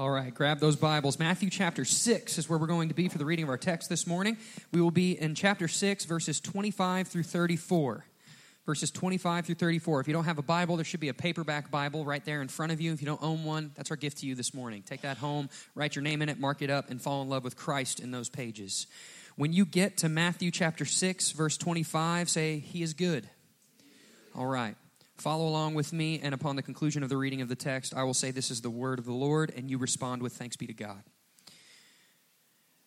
All right, grab those Bibles. Matthew chapter 6 is where we're going to be for the reading of our text this morning. We will be in chapter 6, verses 25 through 34. Verses 25 through 34. If you don't have a Bible, there should be a paperback Bible right there in front of you. If you don't own one, that's our gift to you this morning. Take that home, write your name in it, mark it up, and fall in love with Christ in those pages. When you get to Matthew chapter 6, verse 25, say, He is good. All right. Follow along with me, and upon the conclusion of the reading of the text, I will say, This is the word of the Lord, and you respond with thanks be to God.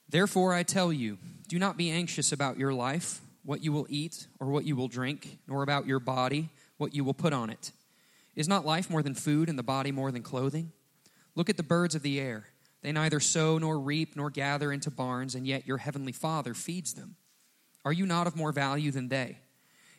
Therefore, I tell you, do not be anxious about your life, what you will eat or what you will drink, nor about your body, what you will put on it. Is not life more than food, and the body more than clothing? Look at the birds of the air. They neither sow nor reap nor gather into barns, and yet your heavenly Father feeds them. Are you not of more value than they?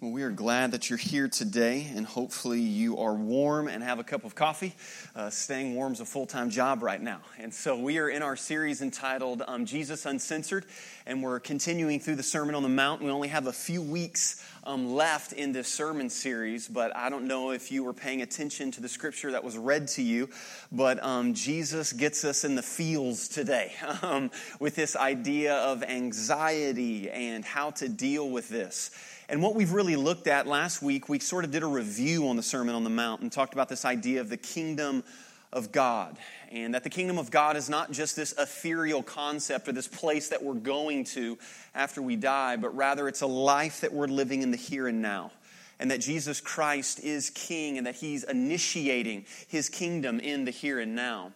Well, we are glad that you're here today, and hopefully you are warm and have a cup of coffee. Uh, staying warm is a full time job right now. And so we are in our series entitled um, Jesus Uncensored, and we're continuing through the Sermon on the Mount. We only have a few weeks um, left in this sermon series, but I don't know if you were paying attention to the scripture that was read to you, but um, Jesus gets us in the feels today um, with this idea of anxiety and how to deal with this. And what we've really looked at last week, we sort of did a review on the Sermon on the Mount and talked about this idea of the kingdom of God. And that the kingdom of God is not just this ethereal concept or this place that we're going to after we die, but rather it's a life that we're living in the here and now. And that Jesus Christ is king and that he's initiating his kingdom in the here and now.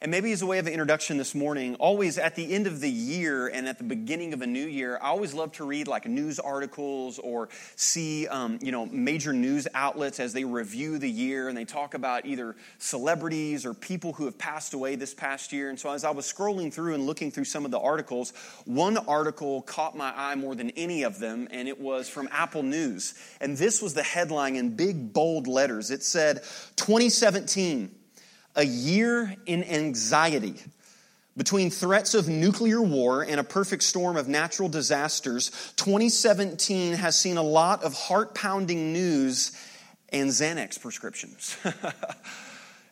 And maybe as a way of introduction this morning, always at the end of the year and at the beginning of a new year, I always love to read like news articles or see, um, you know, major news outlets as they review the year and they talk about either celebrities or people who have passed away this past year. And so as I was scrolling through and looking through some of the articles, one article caught my eye more than any of them, and it was from Apple News. And this was the headline in big, bold letters. It said, 2017 a year in anxiety. Between threats of nuclear war and a perfect storm of natural disasters, 2017 has seen a lot of heart pounding news and Xanax prescriptions.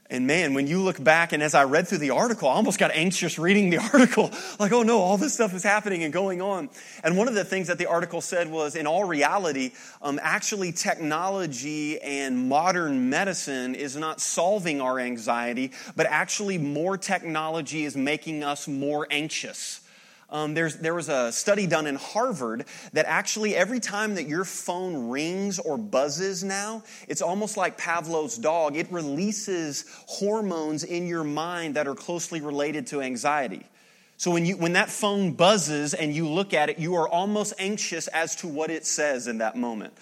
And man, when you look back, and as I read through the article, I almost got anxious reading the article. Like, oh no, all this stuff is happening and going on. And one of the things that the article said was, in all reality, um, actually, technology and modern medicine is not solving our anxiety, but actually, more technology is making us more anxious. Um, there was a study done in Harvard that actually every time that your phone rings or buzzes now, it's almost like Pavlov's dog. It releases hormones in your mind that are closely related to anxiety. So when, you, when that phone buzzes and you look at it, you are almost anxious as to what it says in that moment.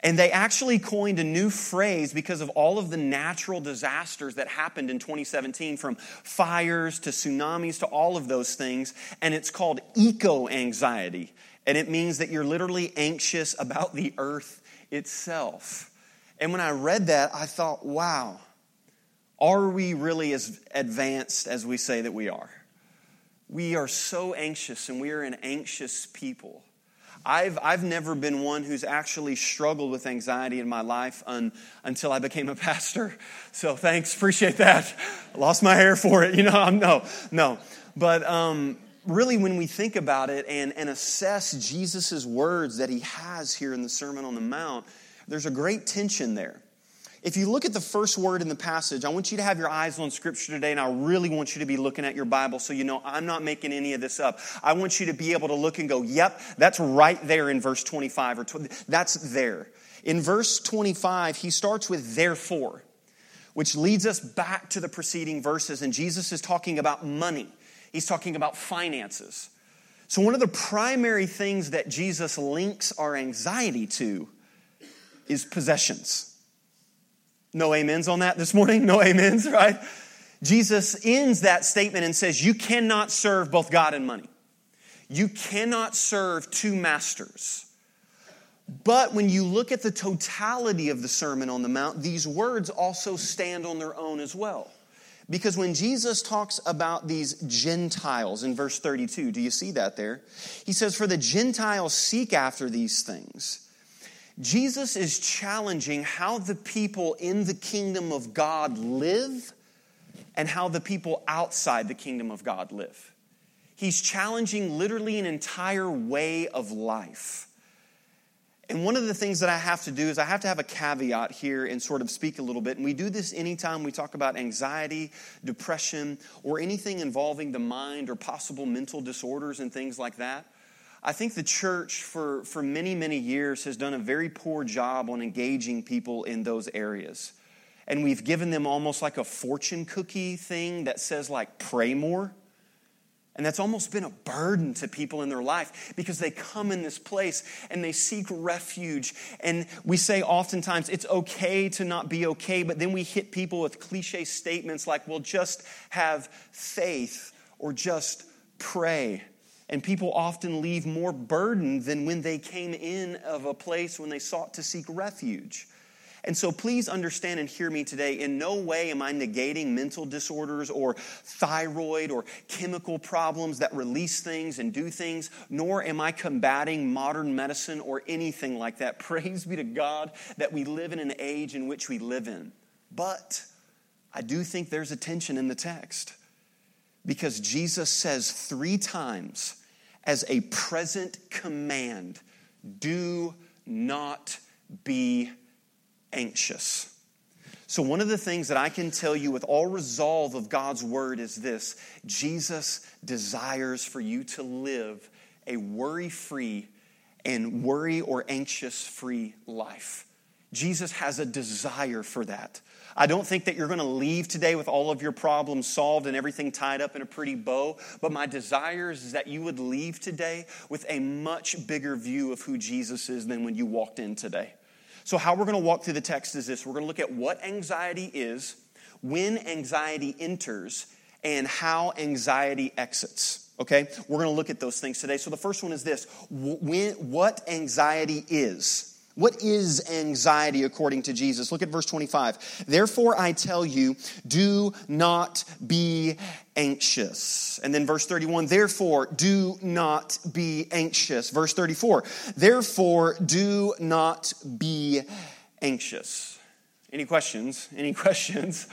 And they actually coined a new phrase because of all of the natural disasters that happened in 2017, from fires to tsunamis to all of those things. And it's called eco anxiety. And it means that you're literally anxious about the earth itself. And when I read that, I thought, wow, are we really as advanced as we say that we are? We are so anxious, and we are an anxious people. I've, I've never been one who's actually struggled with anxiety in my life un, until I became a pastor. So thanks, appreciate that. I lost my hair for it, you know. I'm, no, no. But um, really, when we think about it and, and assess Jesus' words that he has here in the Sermon on the Mount, there's a great tension there. If you look at the first word in the passage, I want you to have your eyes on Scripture today, and I really want you to be looking at your Bible so you know I'm not making any of this up. I want you to be able to look and go, yep, that's right there in verse 25, or 20, that's there. In verse 25, he starts with therefore, which leads us back to the preceding verses, and Jesus is talking about money, he's talking about finances. So, one of the primary things that Jesus links our anxiety to is possessions. No amens on that this morning? No amens, right? Jesus ends that statement and says, You cannot serve both God and money. You cannot serve two masters. But when you look at the totality of the Sermon on the Mount, these words also stand on their own as well. Because when Jesus talks about these Gentiles in verse 32, do you see that there? He says, For the Gentiles seek after these things. Jesus is challenging how the people in the kingdom of God live and how the people outside the kingdom of God live. He's challenging literally an entire way of life. And one of the things that I have to do is I have to have a caveat here and sort of speak a little bit. And we do this anytime we talk about anxiety, depression, or anything involving the mind or possible mental disorders and things like that. I think the church for, for many, many years has done a very poor job on engaging people in those areas. And we've given them almost like a fortune cookie thing that says, like, pray more. And that's almost been a burden to people in their life because they come in this place and they seek refuge. And we say oftentimes it's okay to not be okay, but then we hit people with cliche statements like, well, just have faith or just pray. And people often leave more burdened than when they came in of a place when they sought to seek refuge. And so please understand and hear me today. In no way am I negating mental disorders or thyroid or chemical problems that release things and do things, nor am I combating modern medicine or anything like that. Praise be to God that we live in an age in which we live in. But I do think there's a tension in the text because Jesus says three times as a present command do not be anxious. So, one of the things that I can tell you with all resolve of God's word is this Jesus desires for you to live a worry free and worry or anxious free life. Jesus has a desire for that. I don't think that you're going to leave today with all of your problems solved and everything tied up in a pretty bow, but my desire is that you would leave today with a much bigger view of who Jesus is than when you walked in today. So, how we're going to walk through the text is this we're going to look at what anxiety is, when anxiety enters, and how anxiety exits. Okay? We're going to look at those things today. So, the first one is this when, what anxiety is. What is anxiety according to Jesus? Look at verse 25. Therefore, I tell you, do not be anxious. And then verse 31, therefore, do not be anxious. Verse 34, therefore, do not be anxious. Any questions? Any questions?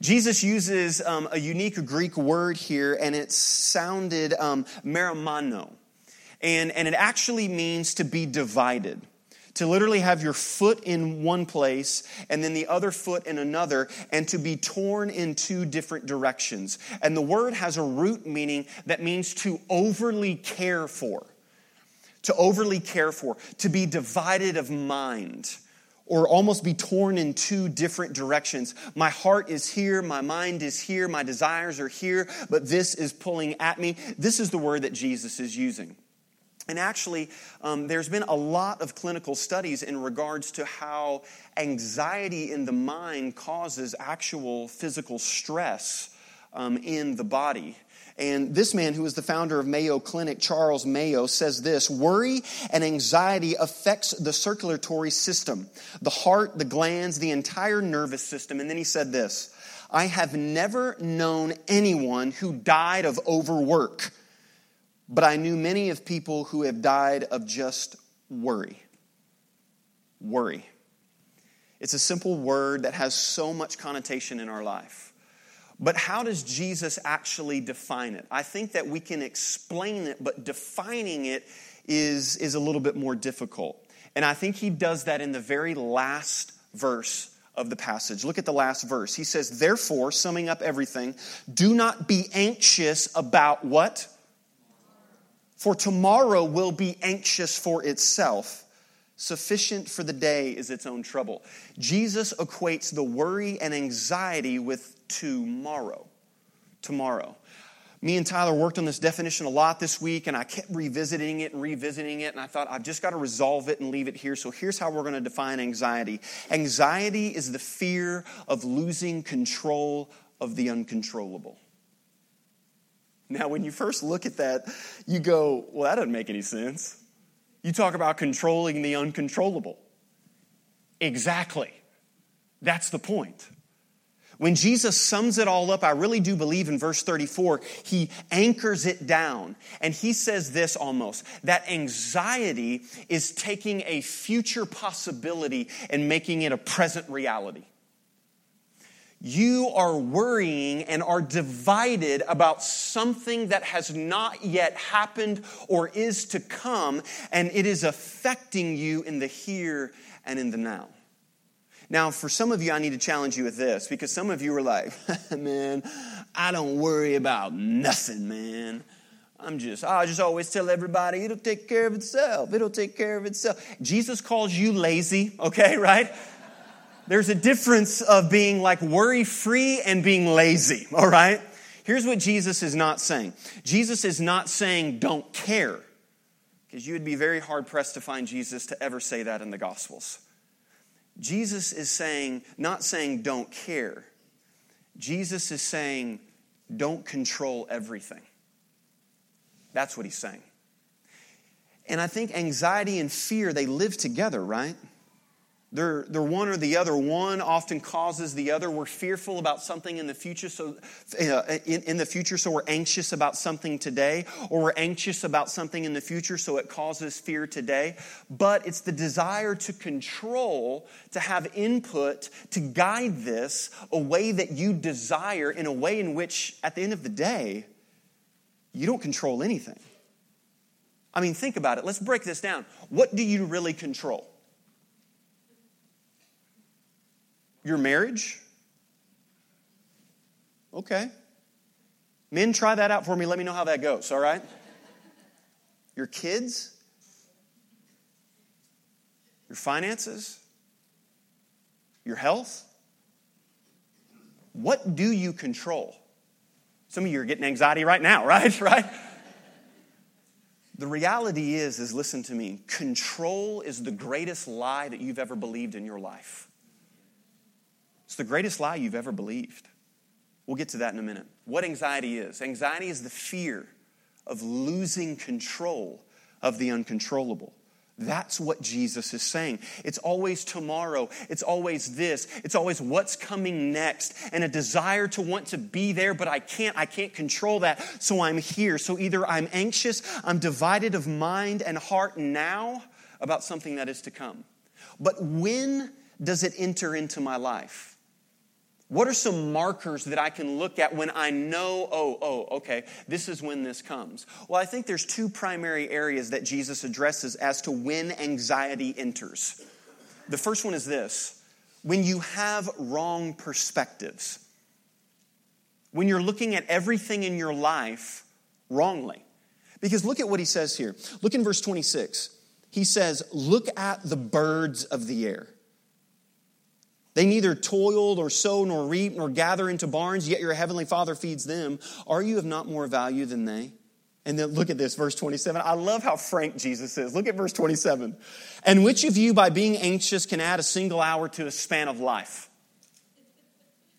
Jesus uses um, a unique Greek word here, and it sounded um. And, and it actually means to be divided to literally have your foot in one place and then the other foot in another, and to be torn in two different directions. And the word has a root meaning that means to overly care for. To overly care for, to be divided of mind, or almost be torn in two different directions. My heart is here, my mind is here, my desires are here, but this is pulling at me. This is the word that Jesus is using. And actually, um, there's been a lot of clinical studies in regards to how anxiety in the mind causes actual physical stress um, in the body. And this man, who is the founder of Mayo Clinic, Charles Mayo, says this Worry and anxiety affects the circulatory system, the heart, the glands, the entire nervous system. And then he said this I have never known anyone who died of overwork but I knew many of people who have died of just worry. Worry. It's a simple word that has so much connotation in our life. But how does Jesus actually define it? I think that we can explain it, but defining it is, is a little bit more difficult. And I think he does that in the very last verse of the passage. Look at the last verse. He says, Therefore, summing up everything, do not be anxious about what? For tomorrow will be anxious for itself. Sufficient for the day is its own trouble. Jesus equates the worry and anxiety with tomorrow. Tomorrow. Me and Tyler worked on this definition a lot this week, and I kept revisiting it and revisiting it, and I thought I've just got to resolve it and leave it here. So here's how we're going to define anxiety anxiety is the fear of losing control of the uncontrollable. Now, when you first look at that, you go, well, that doesn't make any sense. You talk about controlling the uncontrollable. Exactly. That's the point. When Jesus sums it all up, I really do believe in verse 34, he anchors it down. And he says this almost that anxiety is taking a future possibility and making it a present reality. You are worrying and are divided about something that has not yet happened or is to come, and it is affecting you in the here and in the now. Now, for some of you, I need to challenge you with this because some of you are like, man, I don't worry about nothing, man. I'm just, I just always tell everybody it'll take care of itself. It'll take care of itself. Jesus calls you lazy, okay, right? There's a difference of being like worry free and being lazy, all right? Here's what Jesus is not saying Jesus is not saying don't care, because you would be very hard pressed to find Jesus to ever say that in the Gospels. Jesus is saying, not saying don't care. Jesus is saying, don't control everything. That's what he's saying. And I think anxiety and fear, they live together, right? They're, they're one or the other. One often causes the other. We're fearful about something in the future, so uh, in, in the future, so we're anxious about something today, or we're anxious about something in the future, so it causes fear today. But it's the desire to control, to have input, to guide this a way that you desire, in a way in which, at the end of the day, you don't control anything. I mean, think about it. Let's break this down. What do you really control? Your marriage? Okay. Men, try that out for me. Let me know how that goes, all right? Your kids? Your finances? Your health? What do you control? Some of you are getting anxiety right now, right? Right? The reality is is listen to me. Control is the greatest lie that you've ever believed in your life. It's the greatest lie you've ever believed. We'll get to that in a minute. What anxiety is anxiety is the fear of losing control of the uncontrollable. That's what Jesus is saying. It's always tomorrow. It's always this. It's always what's coming next and a desire to want to be there, but I can't. I can't control that. So I'm here. So either I'm anxious, I'm divided of mind and heart now about something that is to come. But when does it enter into my life? What are some markers that I can look at when I know, oh, oh, okay, this is when this comes? Well, I think there's two primary areas that Jesus addresses as to when anxiety enters. The first one is this when you have wrong perspectives, when you're looking at everything in your life wrongly. Because look at what he says here. Look in verse 26. He says, Look at the birds of the air. They neither toil nor sow nor reap nor gather into barns, yet your heavenly Father feeds them. Are you of not more value than they? And then look at this, verse 27. I love how frank Jesus is. Look at verse 27. And which of you, by being anxious, can add a single hour to a span of life?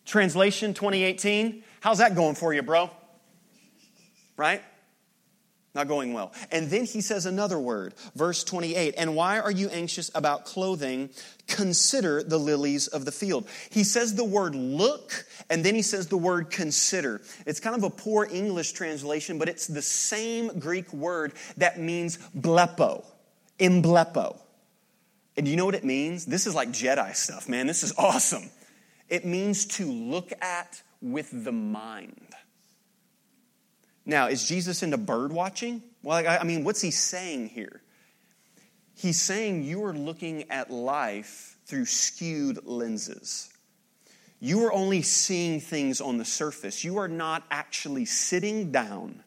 Translation 2018. How's that going for you, bro? Right? Not going well. And then he says another word, verse 28. And why are you anxious about clothing? Consider the lilies of the field. He says the word look, and then he says the word consider. It's kind of a poor English translation, but it's the same Greek word that means blepo, emblepo. And you know what it means? This is like Jedi stuff, man. This is awesome. It means to look at with the mind. Now, is Jesus into bird watching? Well, I mean, what's he saying here? He's saying you are looking at life through skewed lenses. You are only seeing things on the surface. You are not actually sitting down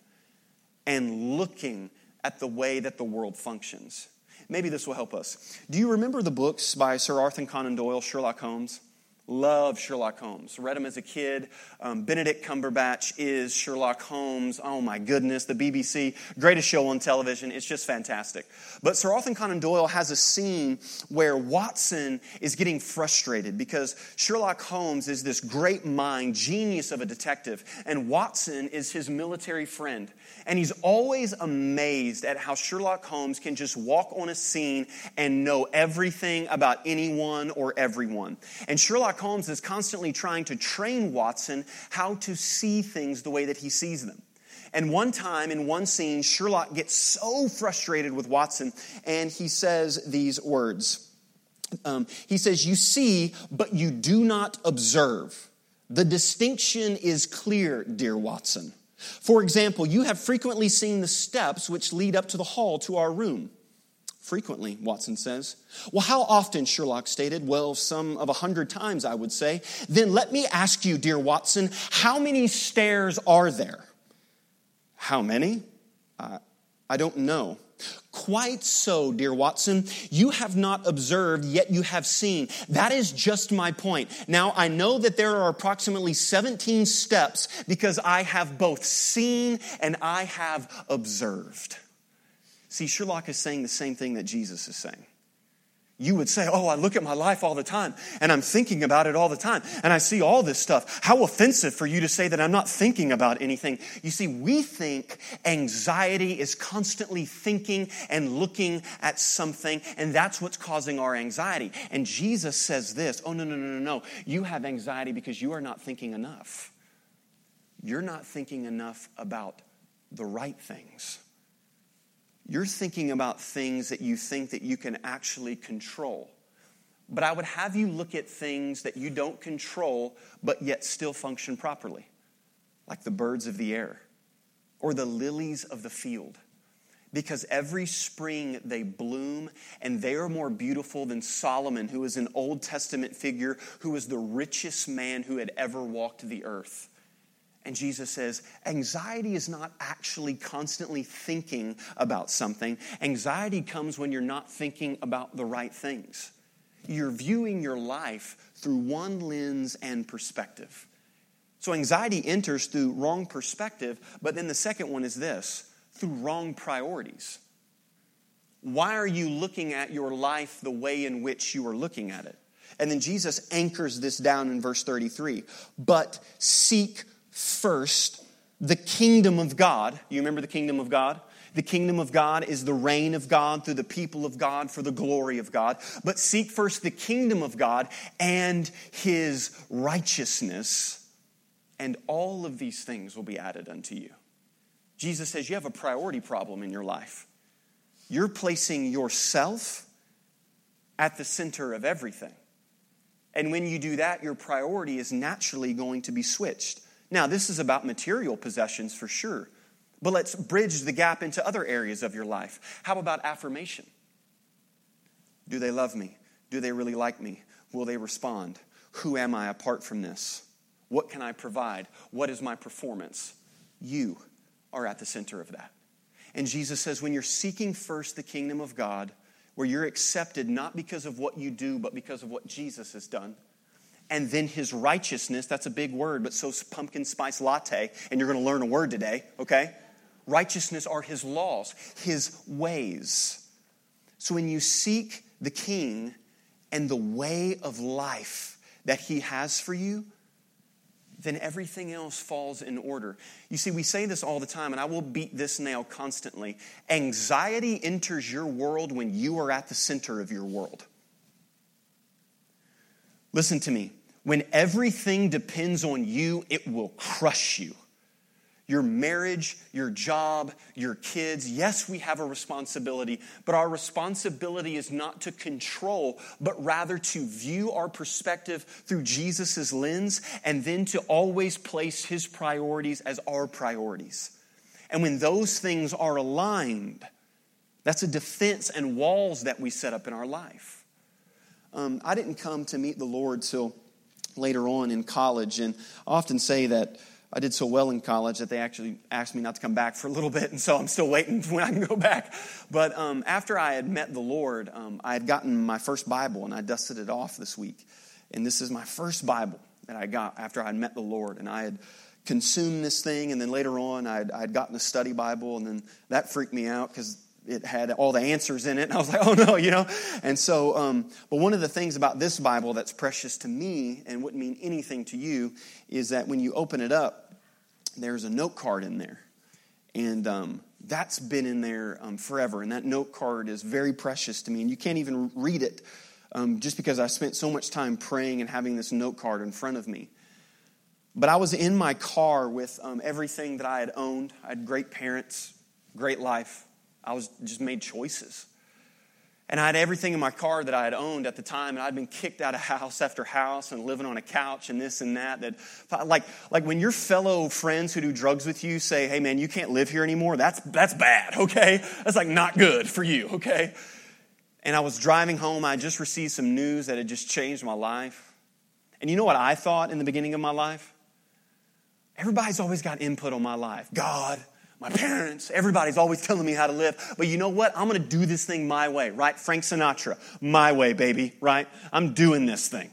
and looking at the way that the world functions. Maybe this will help us. Do you remember the books by Sir Arthur Conan Doyle, Sherlock Holmes? Love Sherlock Holmes. Read him as a kid. Um, Benedict Cumberbatch is Sherlock Holmes. Oh my goodness, the BBC, greatest show on television. It's just fantastic. But Sir Arthur Conan Doyle has a scene where Watson is getting frustrated because Sherlock Holmes is this great mind, genius of a detective, and Watson is his military friend. And he's always amazed at how Sherlock Holmes can just walk on a scene and know everything about anyone or everyone. And Sherlock Sherlock Holmes is constantly trying to train Watson how to see things the way that he sees them. And one time in one scene, Sherlock gets so frustrated with Watson, and he says these words. Um, he says, You see, but you do not observe. The distinction is clear, dear Watson. For example, you have frequently seen the steps which lead up to the hall to our room. Frequently, Watson says. Well, how often, Sherlock stated? Well, some of a hundred times, I would say. Then let me ask you, dear Watson, how many stairs are there? How many? Uh, I don't know. Quite so, dear Watson. You have not observed, yet you have seen. That is just my point. Now, I know that there are approximately 17 steps because I have both seen and I have observed. See, Sherlock is saying the same thing that Jesus is saying. You would say, Oh, I look at my life all the time and I'm thinking about it all the time and I see all this stuff. How offensive for you to say that I'm not thinking about anything. You see, we think anxiety is constantly thinking and looking at something and that's what's causing our anxiety. And Jesus says this Oh, no, no, no, no, no. You have anxiety because you are not thinking enough. You're not thinking enough about the right things you're thinking about things that you think that you can actually control. But I would have you look at things that you don't control, but yet still function properly, like the birds of the air or the lilies of the field. Because every spring they bloom, and they are more beautiful than Solomon, who is an Old Testament figure, who was the richest man who had ever walked the earth. And Jesus says, anxiety is not actually constantly thinking about something. Anxiety comes when you're not thinking about the right things. You're viewing your life through one lens and perspective. So anxiety enters through wrong perspective, but then the second one is this through wrong priorities. Why are you looking at your life the way in which you are looking at it? And then Jesus anchors this down in verse 33 but seek first the kingdom of God. You remember the kingdom of God? The kingdom of God is the reign of God through the people of God for the glory of God. But seek first the kingdom of God and his righteousness, and all of these things will be added unto you. Jesus says you have a priority problem in your life. You're placing yourself at the center of everything. And when you do that, your priority is naturally going to be switched. Now, this is about material possessions for sure, but let's bridge the gap into other areas of your life. How about affirmation? Do they love me? Do they really like me? Will they respond? Who am I apart from this? What can I provide? What is my performance? You are at the center of that. And Jesus says, when you're seeking first the kingdom of God, where you're accepted not because of what you do, but because of what Jesus has done, and then his righteousness. That's a big word, but so pumpkin spice latte, and you're going to learn a word today, okay? Righteousness are his laws, his ways. So when you seek the king and the way of life that he has for you, then everything else falls in order. You see, we say this all the time, and I will beat this nail constantly. Anxiety enters your world when you are at the center of your world. Listen to me. When everything depends on you, it will crush you. Your marriage, your job, your kids. Yes, we have a responsibility, but our responsibility is not to control, but rather to view our perspective through Jesus' lens and then to always place his priorities as our priorities. And when those things are aligned, that's a defense and walls that we set up in our life. um, I didn't come to meet the Lord till later on in college. And I often say that I did so well in college that they actually asked me not to come back for a little bit, and so I'm still waiting when I can go back. But um, after I had met the Lord, um, I had gotten my first Bible, and I dusted it off this week. And this is my first Bible that I got after I had met the Lord, and I had consumed this thing, and then later on I had gotten a study Bible, and then that freaked me out because it had all the answers in it. And I was like, oh no, you know? And so, um, but one of the things about this Bible that's precious to me and wouldn't mean anything to you is that when you open it up, there's a note card in there. And um, that's been in there um, forever. And that note card is very precious to me. And you can't even read it um, just because I spent so much time praying and having this note card in front of me. But I was in my car with um, everything that I had owned. I had great parents, great life I was just made choices. And I had everything in my car that I had owned at the time, and I'd been kicked out of house after house and living on a couch and this and that. That like like when your fellow friends who do drugs with you say, "Hey man, you can't live here anymore." That's that's bad. Okay, that's like not good for you. Okay. And I was driving home. I just received some news that had just changed my life. And you know what I thought in the beginning of my life? Everybody's always got input on my life. God, my parents, everybody's always telling me how to live. But you know what? I'm going to do this thing my way, right? Frank Sinatra, my way, baby, right? I'm doing this thing.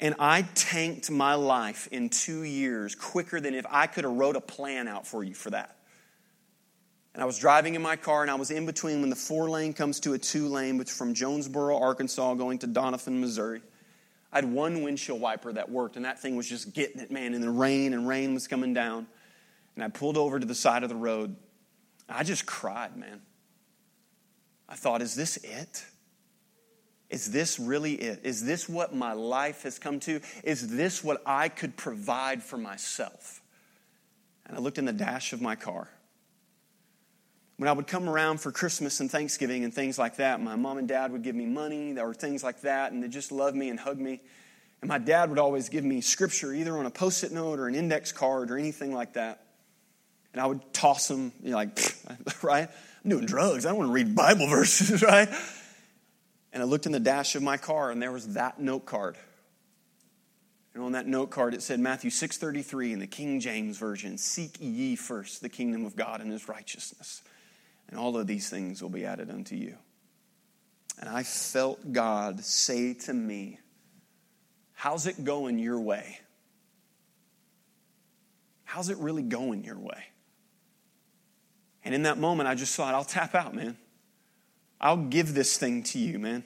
And I tanked my life in two years quicker than if I could have wrote a plan out for you for that. And I was driving in my car, and I was in between when the four lane comes to a two lane, which from Jonesboro, Arkansas, going to Doniphan, Missouri. I had one windshield wiper that worked, and that thing was just getting it, man. And the rain and rain was coming down. And I pulled over to the side of the road. I just cried, man. I thought, is this it? Is this really it? Is this what my life has come to? Is this what I could provide for myself? And I looked in the dash of my car. When I would come around for Christmas and Thanksgiving and things like that, my mom and dad would give me money or things like that, and they just loved me and hugged me. And my dad would always give me scripture either on a post it note or an index card or anything like that and I would toss them, you know, like, right? I'm doing drugs. I don't want to read Bible verses, right? And I looked in the dash of my car, and there was that note card. And on that note card, it said Matthew 6.33 in the King James Version, Seek ye first the kingdom of God and his righteousness, and all of these things will be added unto you. And I felt God say to me, How's it going your way? How's it really going your way? And in that moment, I just thought, I'll tap out, man. I'll give this thing to you, man.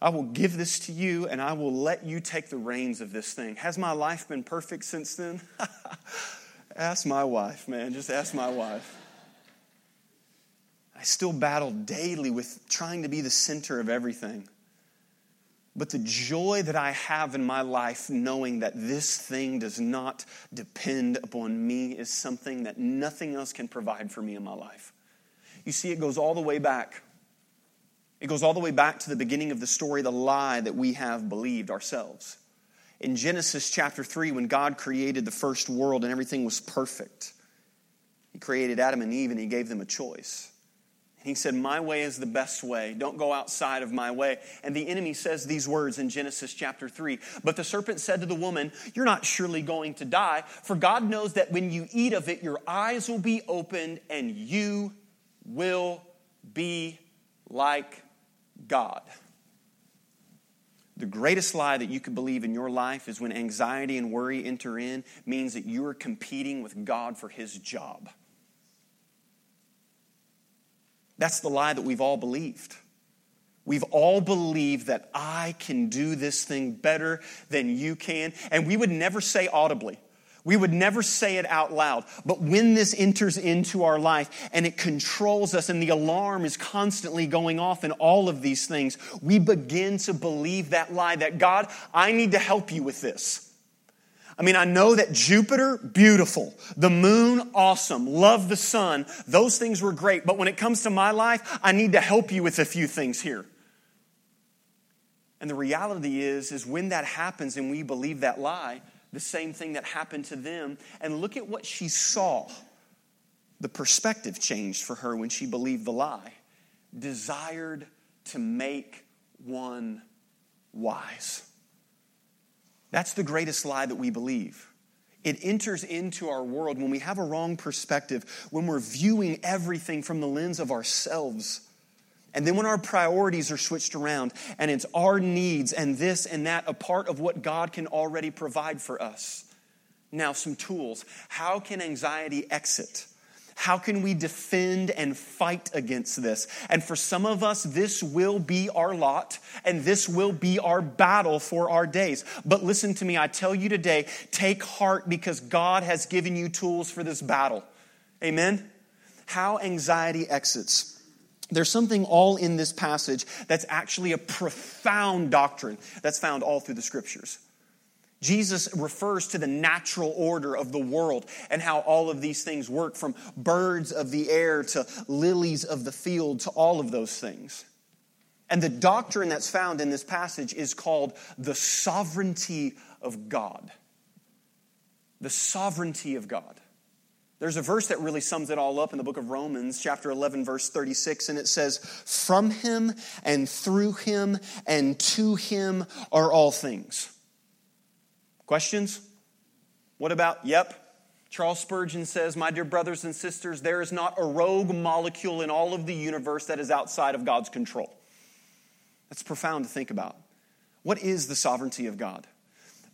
I will give this to you and I will let you take the reins of this thing. Has my life been perfect since then? ask my wife, man. Just ask my wife. I still battle daily with trying to be the center of everything. But the joy that I have in my life, knowing that this thing does not depend upon me, is something that nothing else can provide for me in my life. You see, it goes all the way back. It goes all the way back to the beginning of the story, the lie that we have believed ourselves. In Genesis chapter 3, when God created the first world and everything was perfect, He created Adam and Eve and He gave them a choice. He said, My way is the best way. Don't go outside of my way. And the enemy says these words in Genesis chapter 3. But the serpent said to the woman, You're not surely going to die, for God knows that when you eat of it, your eyes will be opened and you will be like God. The greatest lie that you could believe in your life is when anxiety and worry enter in, means that you are competing with God for his job. That's the lie that we've all believed. We've all believed that I can do this thing better than you can. And we would never say audibly, we would never say it out loud. But when this enters into our life and it controls us and the alarm is constantly going off in all of these things, we begin to believe that lie that God, I need to help you with this. I mean, I know that Jupiter, beautiful. The moon, awesome. Love the sun. Those things were great. But when it comes to my life, I need to help you with a few things here. And the reality is, is when that happens and we believe that lie, the same thing that happened to them. And look at what she saw. The perspective changed for her when she believed the lie. Desired to make one wise. That's the greatest lie that we believe. It enters into our world when we have a wrong perspective, when we're viewing everything from the lens of ourselves. And then when our priorities are switched around and it's our needs and this and that, a part of what God can already provide for us. Now, some tools. How can anxiety exit? How can we defend and fight against this? And for some of us, this will be our lot and this will be our battle for our days. But listen to me, I tell you today, take heart because God has given you tools for this battle. Amen? How anxiety exits. There's something all in this passage that's actually a profound doctrine that's found all through the scriptures. Jesus refers to the natural order of the world and how all of these things work from birds of the air to lilies of the field to all of those things. And the doctrine that's found in this passage is called the sovereignty of God. The sovereignty of God. There's a verse that really sums it all up in the book of Romans, chapter 11, verse 36, and it says, From him and through him and to him are all things. Questions? What about, yep, Charles Spurgeon says, My dear brothers and sisters, there is not a rogue molecule in all of the universe that is outside of God's control. That's profound to think about. What is the sovereignty of God?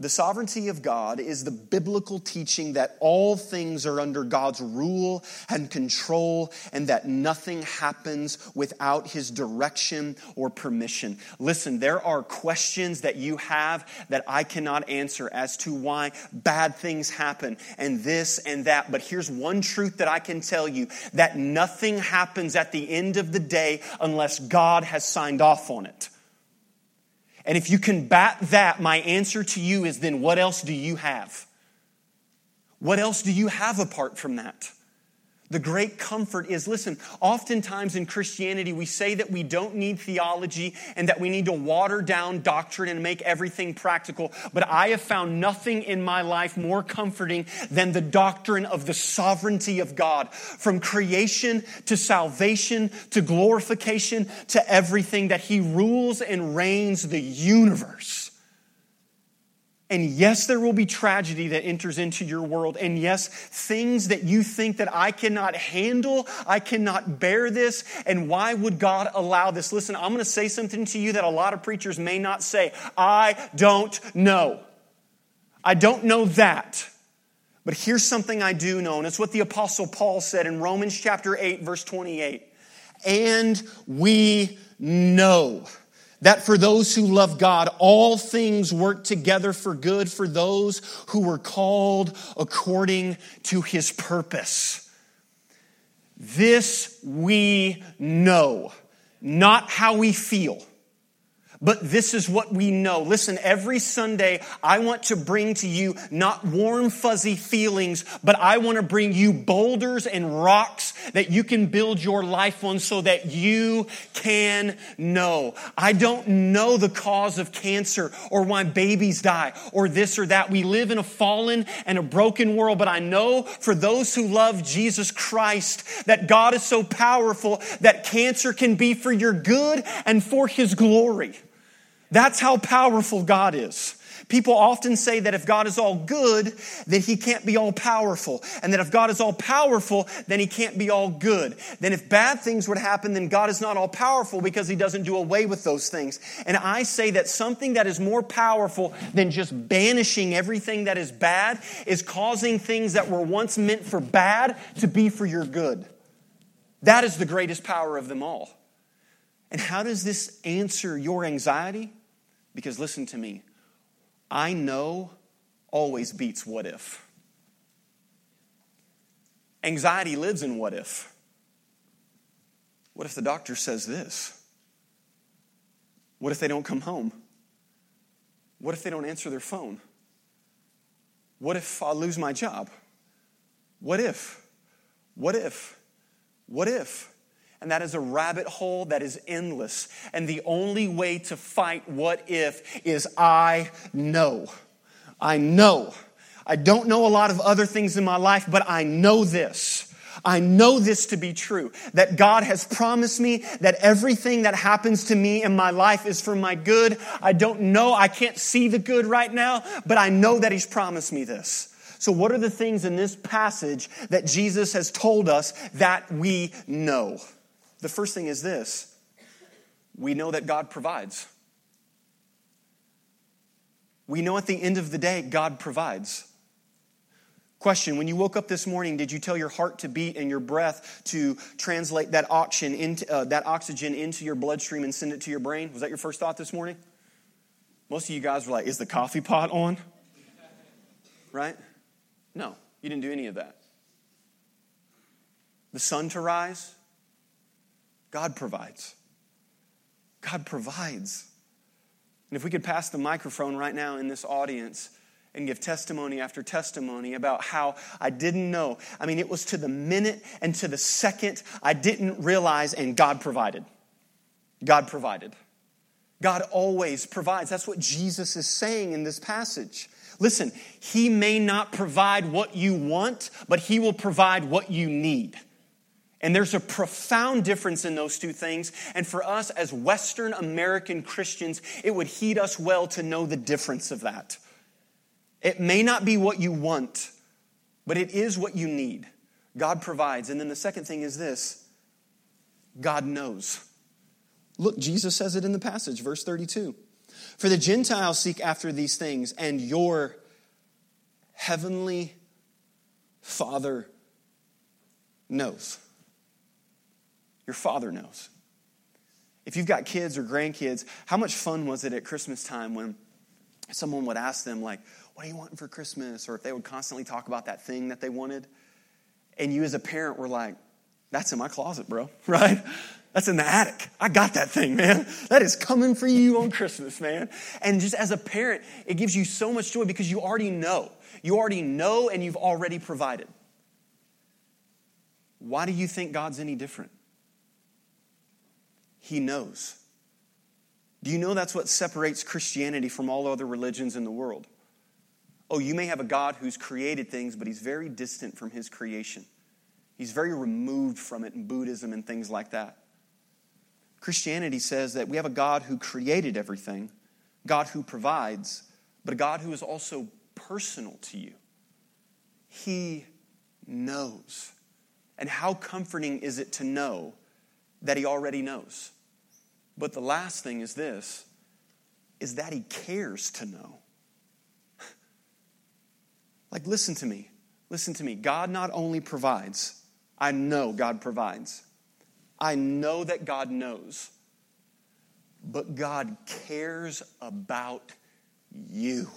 The sovereignty of God is the biblical teaching that all things are under God's rule and control and that nothing happens without his direction or permission. Listen, there are questions that you have that I cannot answer as to why bad things happen and this and that. But here's one truth that I can tell you that nothing happens at the end of the day unless God has signed off on it. And if you can bat that, my answer to you is then what else do you have? What else do you have apart from that? The great comfort is listen, oftentimes in Christianity, we say that we don't need theology and that we need to water down doctrine and make everything practical. But I have found nothing in my life more comforting than the doctrine of the sovereignty of God. From creation to salvation to glorification to everything, that He rules and reigns the universe. And yes, there will be tragedy that enters into your world. And yes, things that you think that I cannot handle, I cannot bear this. And why would God allow this? Listen, I'm going to say something to you that a lot of preachers may not say. I don't know. I don't know that. But here's something I do know, and it's what the Apostle Paul said in Romans chapter 8, verse 28. And we know that for those who love God, all things work together for good for those who were called according to his purpose. This we know, not how we feel. But this is what we know. Listen, every Sunday, I want to bring to you not warm, fuzzy feelings, but I want to bring you boulders and rocks that you can build your life on so that you can know. I don't know the cause of cancer or why babies die or this or that. We live in a fallen and a broken world, but I know for those who love Jesus Christ that God is so powerful that cancer can be for your good and for His glory. That's how powerful God is. People often say that if God is all good, then he can't be all powerful. And that if God is all powerful, then he can't be all good. Then if bad things would happen, then God is not all powerful because he doesn't do away with those things. And I say that something that is more powerful than just banishing everything that is bad is causing things that were once meant for bad to be for your good. That is the greatest power of them all. And how does this answer your anxiety? Because listen to me, I know always beats what if. Anxiety lives in what if. What if the doctor says this? What if they don't come home? What if they don't answer their phone? What if I lose my job? What if? What if? What if? And that is a rabbit hole that is endless. And the only way to fight what if is I know. I know. I don't know a lot of other things in my life, but I know this. I know this to be true that God has promised me that everything that happens to me in my life is for my good. I don't know, I can't see the good right now, but I know that He's promised me this. So, what are the things in this passage that Jesus has told us that we know? The first thing is this we know that God provides. We know at the end of the day, God provides. Question When you woke up this morning, did you tell your heart to beat and your breath to translate that oxygen, into, uh, that oxygen into your bloodstream and send it to your brain? Was that your first thought this morning? Most of you guys were like, Is the coffee pot on? Right? No, you didn't do any of that. The sun to rise? God provides. God provides. And if we could pass the microphone right now in this audience and give testimony after testimony about how I didn't know. I mean, it was to the minute and to the second I didn't realize, and God provided. God provided. God always provides. That's what Jesus is saying in this passage. Listen, He may not provide what you want, but He will provide what you need. And there's a profound difference in those two things. And for us as Western American Christians, it would heed us well to know the difference of that. It may not be what you want, but it is what you need. God provides. And then the second thing is this God knows. Look, Jesus says it in the passage, verse 32. For the Gentiles seek after these things, and your heavenly Father knows. Your Father knows. If you've got kids or grandkids, how much fun was it at Christmas time when someone would ask them, like, what are you wanting for Christmas? Or if they would constantly talk about that thing that they wanted. And you as a parent were like, that's in my closet, bro, right? That's in the attic. I got that thing, man. That is coming for you on Christmas, man. And just as a parent, it gives you so much joy because you already know. You already know and you've already provided. Why do you think God's any different? He knows. Do you know that's what separates Christianity from all other religions in the world? Oh, you may have a God who's created things, but he's very distant from his creation. He's very removed from it in Buddhism and things like that. Christianity says that we have a God who created everything, God who provides, but a God who is also personal to you. He knows. And how comforting is it to know that he already knows? But the last thing is this is that he cares to know. like, listen to me. Listen to me. God not only provides, I know God provides. I know that God knows. But God cares about you.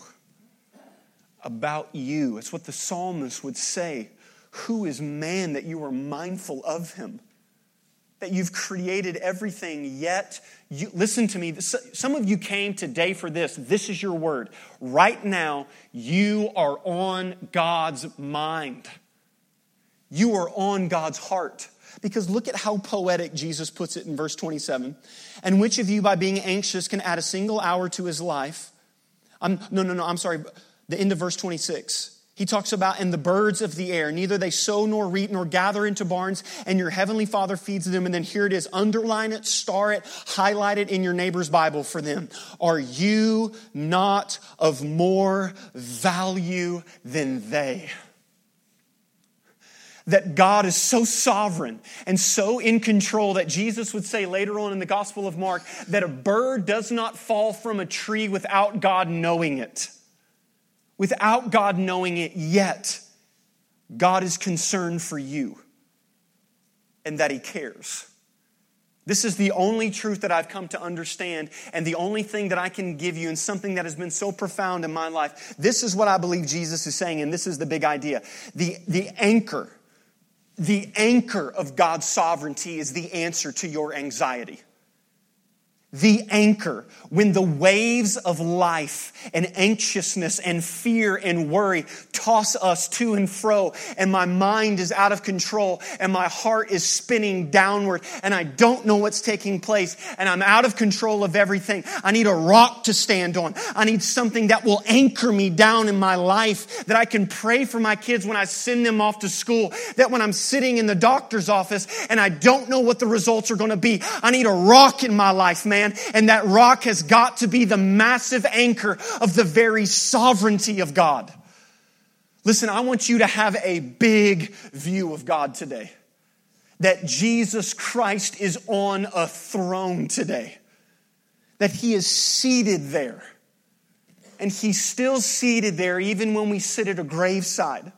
About you. It's what the psalmist would say. Who is man that you are mindful of him? That you've created everything, yet you, listen to me. Some of you came today for this. This is your word. Right now, you are on God's mind. You are on God's heart. Because look at how poetic Jesus puts it in verse 27. And which of you, by being anxious, can add a single hour to his life? I'm, no, no, no, I'm sorry. The end of verse 26. He talks about, and the birds of the air, neither they sow nor reap nor gather into barns, and your heavenly Father feeds them. And then here it is underline it, star it, highlight it in your neighbor's Bible for them. Are you not of more value than they? That God is so sovereign and so in control that Jesus would say later on in the Gospel of Mark that a bird does not fall from a tree without God knowing it without God knowing it yet, God is concerned for you and that He cares. This is the only truth that I've come to understand, and the only thing that I can give you, and something that has been so profound in my life. This is what I believe Jesus is saying, and this is the big idea. The, the anchor, the anchor of God's sovereignty is the answer to your anxiety. The anchor when the waves of life and anxiousness and fear and worry toss us to and fro and my mind is out of control and my heart is spinning downward and I don't know what's taking place and I'm out of control of everything. I need a rock to stand on. I need something that will anchor me down in my life that I can pray for my kids when I send them off to school. That when I'm sitting in the doctor's office and I don't know what the results are going to be, I need a rock in my life, man And that rock has got to be the massive anchor of the very sovereignty of God. Listen, I want you to have a big view of God today. That Jesus Christ is on a throne today. That he is seated there. And he's still seated there even when we sit at a graveside.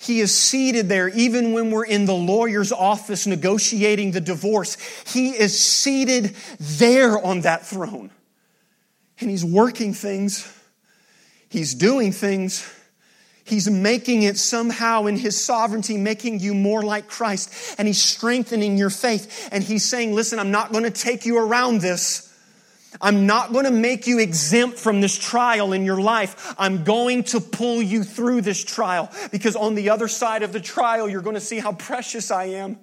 He is seated there even when we're in the lawyer's office negotiating the divorce. He is seated there on that throne. And he's working things, he's doing things. He's making it somehow in His sovereignty, making you more like Christ. And He's strengthening your faith. And He's saying, listen, I'm not going to take you around this. I'm not going to make you exempt from this trial in your life. I'm going to pull you through this trial because on the other side of the trial, you're going to see how precious I am.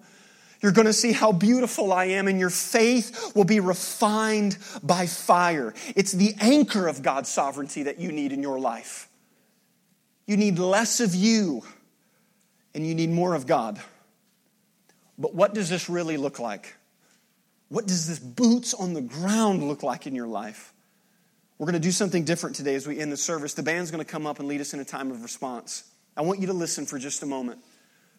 You're going to see how beautiful I am, and your faith will be refined by fire. It's the anchor of God's sovereignty that you need in your life. You need less of you, and you need more of God. But what does this really look like? What does this boots on the ground look like in your life? We're going to do something different today as we end the service. The band's going to come up and lead us in a time of response. I want you to listen for just a moment.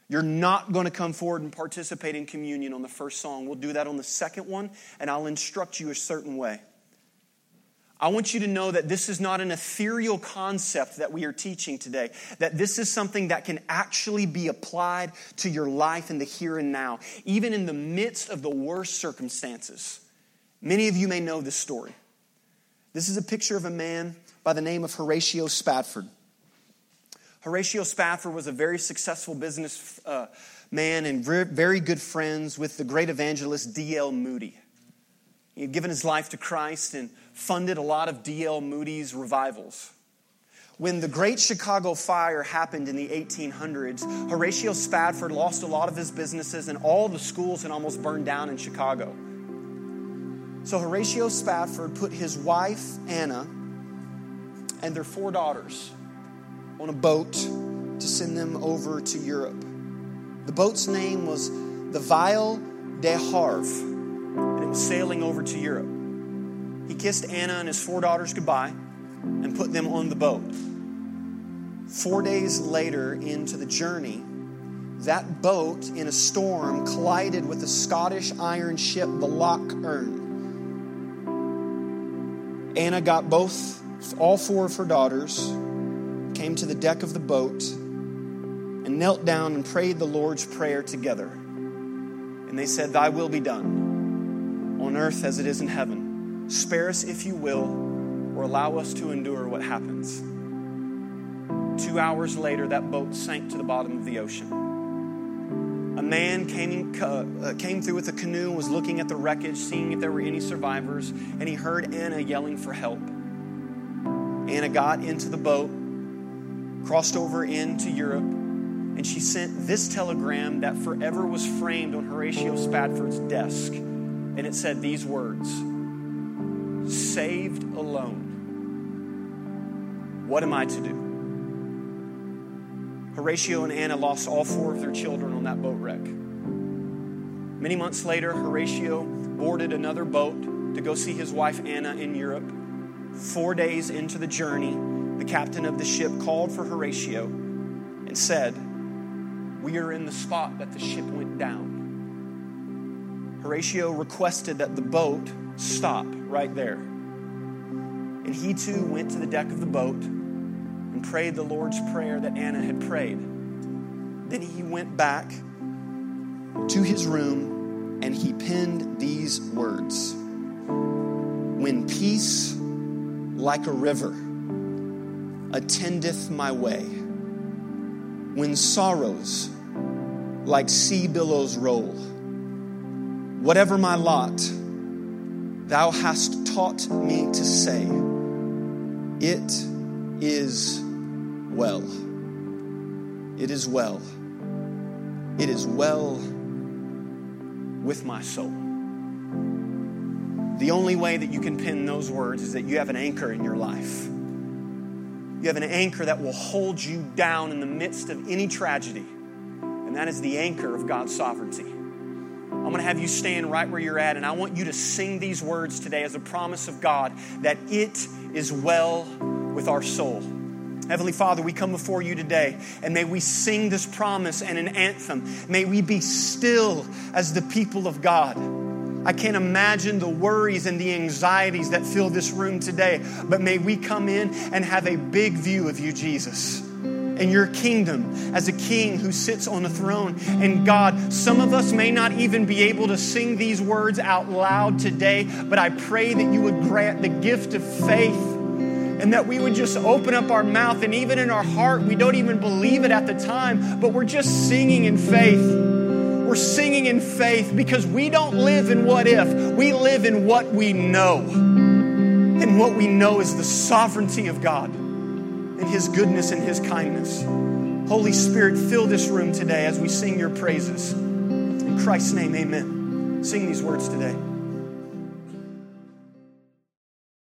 You're not going to come forward and participate in communion on the first song. We'll do that on the second one, and I'll instruct you a certain way. I want you to know that this is not an ethereal concept that we are teaching today, that this is something that can actually be applied to your life in the here and now, even in the midst of the worst circumstances. Many of you may know this story. This is a picture of a man by the name of Horatio Spafford. Horatio Spafford was a very successful business uh, man and very good friends with the great evangelist D.L. Moody. Given his life to Christ and funded a lot of D.L. Moody's revivals. When the Great Chicago Fire happened in the 1800s, Horatio Spafford lost a lot of his businesses and all the schools had almost burned down in Chicago. So Horatio Spafford put his wife, Anna, and their four daughters on a boat to send them over to Europe. The boat's name was the Ville du Havre sailing over to Europe. He kissed Anna and his four daughters goodbye and put them on the boat. Four days later into the journey, that boat in a storm collided with the Scottish iron ship, the Loch Earn. Anna got both, all four of her daughters, came to the deck of the boat, and knelt down and prayed the Lord's Prayer together. And they said, Thy will be done on earth as it is in heaven. Spare us if you will, or allow us to endure what happens. Two hours later, that boat sank to the bottom of the ocean. A man came, uh, came through with a canoe and was looking at the wreckage, seeing if there were any survivors, and he heard Anna yelling for help. Anna got into the boat, crossed over into Europe, and she sent this telegram that forever was framed on Horatio Spafford's desk and it said these words Saved alone. What am I to do? Horatio and Anna lost all four of their children on that boat wreck. Many months later, Horatio boarded another boat to go see his wife Anna in Europe. Four days into the journey, the captain of the ship called for Horatio and said, We are in the spot that the ship went down. Horatio requested that the boat stop right there. And he too went to the deck of the boat and prayed the Lord's Prayer that Anna had prayed. Then he went back to his room and he penned these words When peace like a river attendeth my way, when sorrows like sea billows roll, Whatever my lot, Thou hast taught me to say, It is well. It is well. It is well with my soul. The only way that you can pin those words is that you have an anchor in your life. You have an anchor that will hold you down in the midst of any tragedy, and that is the anchor of God's sovereignty. I'm going to have you stand right where you're at, and I want you to sing these words today as a promise of God that it is well with our soul. Heavenly Father, we come before you today, and may we sing this promise and an anthem. May we be still as the people of God. I can't imagine the worries and the anxieties that fill this room today, but may we come in and have a big view of you, Jesus and your kingdom as a king who sits on a throne. And God, some of us may not even be able to sing these words out loud today, but I pray that you would grant the gift of faith and that we would just open up our mouth and even in our heart, we don't even believe it at the time, but we're just singing in faith. We're singing in faith because we don't live in what if, we live in what we know. And what we know is the sovereignty of God and His goodness and His kindness. Holy Spirit, fill this room today as we sing your praises. In Christ's name, amen. Sing these words today.